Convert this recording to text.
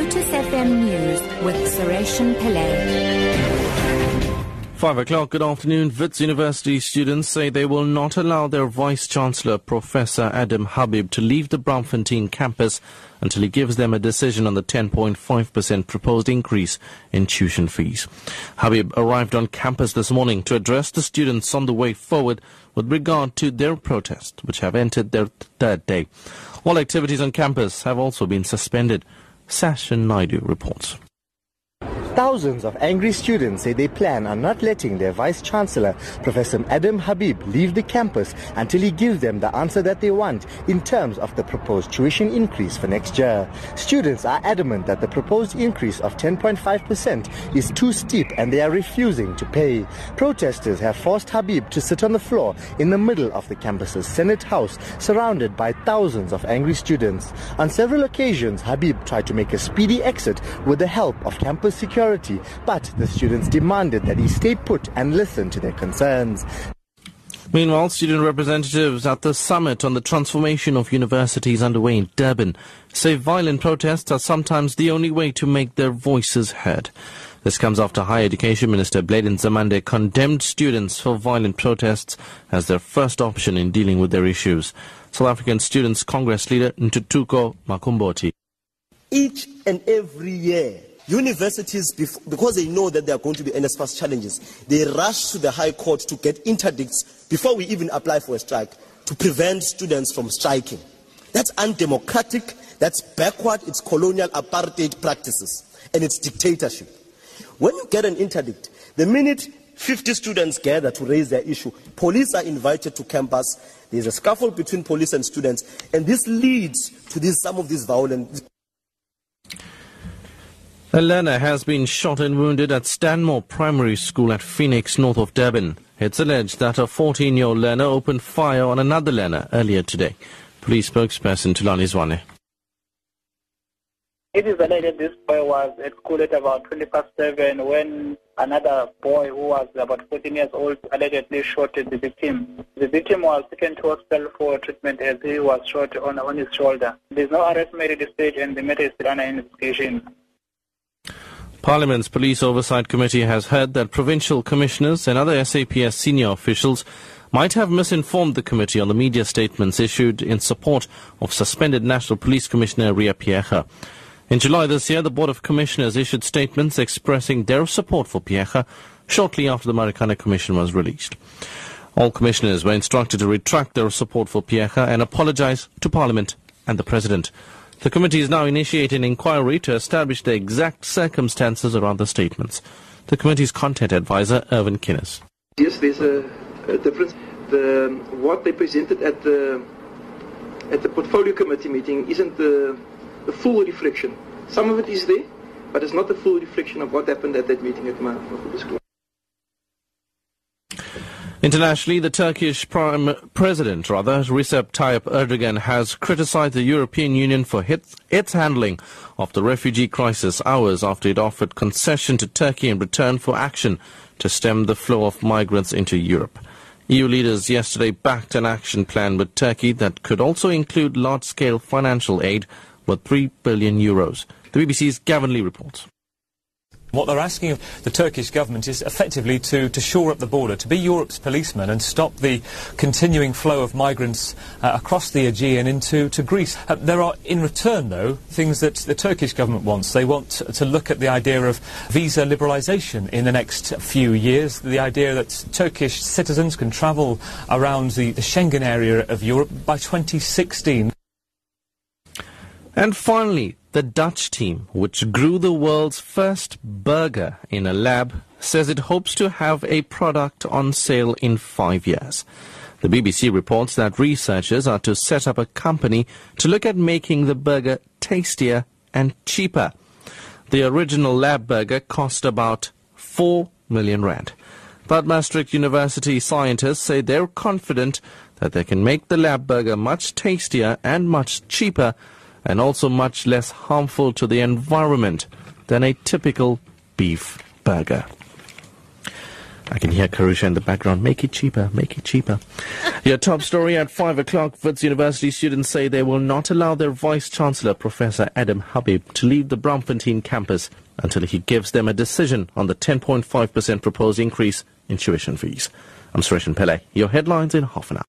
Lotus FM News with Sureshan Pillay. Five o'clock, good afternoon. Wits University students say they will not allow their Vice Chancellor, Professor Adam Habib, to leave the Braamfontein campus until he gives them a decision on the 10.5% proposed increase in tuition fees. Habib arrived on campus this morning to address the students on the way forward with regard to their protest, which have entered their third day. All activities on campus have also been suspended. Sashin Naidu reports. Thousands of angry students say they plan on not letting their Vice Chancellor, Professor Adam Habib, leave the campus until he gives them the answer that they want in terms of the proposed tuition increase for next year. Students are adamant that the proposed increase of 10.5% is too steep and they are refusing to pay. Protesters have forced Habib to sit on the floor in the middle of the campus's Senate House, surrounded by thousands of angry students. On several occasions, Habib tried to make a speedy exit with the help of campus security security, but the students demanded that he stay put and listen to their concerns. Meanwhile, student representatives at the summit on the transformation of universities underway in Durban say violent protests are sometimes the only way to make their voices heard. This comes after Higher Education Minister Blade Nzimande condemned students for violent protests as their first option in dealing with their issues. South African Students Congress leader Ntuthuko Makhombothi. Each and every year, Universities, because they know that there are going to be NSFAS challenges, they rush to the High Court to get interdicts before we even apply for a strike to prevent students from striking. That's undemocratic, that's backward, it's colonial apartheid practices, and it's dictatorship. When you get an interdict, the minute 50 students gather to raise their issue, police are invited to campus, there's a scuffle between police and students, and this leads to some of these violent a learner has been shot and wounded at Stanmore Primary School at Phoenix, north of Durban. It's alleged that a 14-year-old learner opened fire on another learner earlier today. Police spokesperson Thulani Zwane. It is alleged this boy was at school at about 20 past 7 when another boy who was about 14 years old allegedly shot the victim. The victim was taken to hospital for treatment as he was shot on, on his shoulder. There is no arrest made at this stage and the matter is still under investigation. Parliament's Police Oversight Committee has heard that provincial commissioners and other SAPS senior officials might have misinformed the committee on the media statements issued in support of suspended National Police Commissioner Ria Phiyega. In July this year, the Board of Commissioners issued statements expressing their support for Phiyega shortly after the Marikana Commission was released. All commissioners were instructed to retract their support for Phiyega and apologize to Parliament and the President. The committee is now initiating an inquiry to establish the exact circumstances around the statements. The committee's content advisor, Irvin Kinnes. Yes, there's a, a difference. The, what they presented at the at the portfolio committee meeting isn't the, the full reflection. Some of it is there, but it's not the full reflection of what happened at that meeting at Mahmoud School. Internationally, the Turkish Prime President, rather, Recep Tayyip Erdogan, has criticized the European Union for its, its handling of the refugee crisis hours after it offered concession to Turkey in return for action to stem the flow of migrants into Europe. EU leaders yesterday backed an action plan with Turkey that could also include large-scale financial aid worth 3 billion euros. The BBC's Gavin Lee reports. What they're asking of the Turkish government is effectively to, to shore up the border, to be Europe's policeman and stop the continuing flow of migrants uh, across the Aegean into to Greece. Uh, there are, in return, though, things that the Turkish government wants. They want to look at the idea of visa liberalisation in the next few years, the idea that Turkish citizens can travel around the, the Schengen area of Europe by 2016. And finally, the Dutch team, which grew the world's first burger in a lab, says it hopes to have a product on sale in five years. The BBC reports that researchers are to set up a company to look at making the burger tastier and cheaper. The original lab burger cost about 4 million rand. But Maastricht University scientists say they're confident that they can make the lab burger much tastier and much cheaper and also much less harmful to the environment than a typical beef burger. I can hear Karusha in the background. Make it cheaper, make it cheaper. Your top story at 5 o'clock. Wits University students say they will not allow their Vice Chancellor, Professor Adam Habib, to leave the Braamfontein campus until he gives them a decision on the 10.5% proposed increase in tuition fees. I'm Suresh Pillay. Your headlines in half an hour.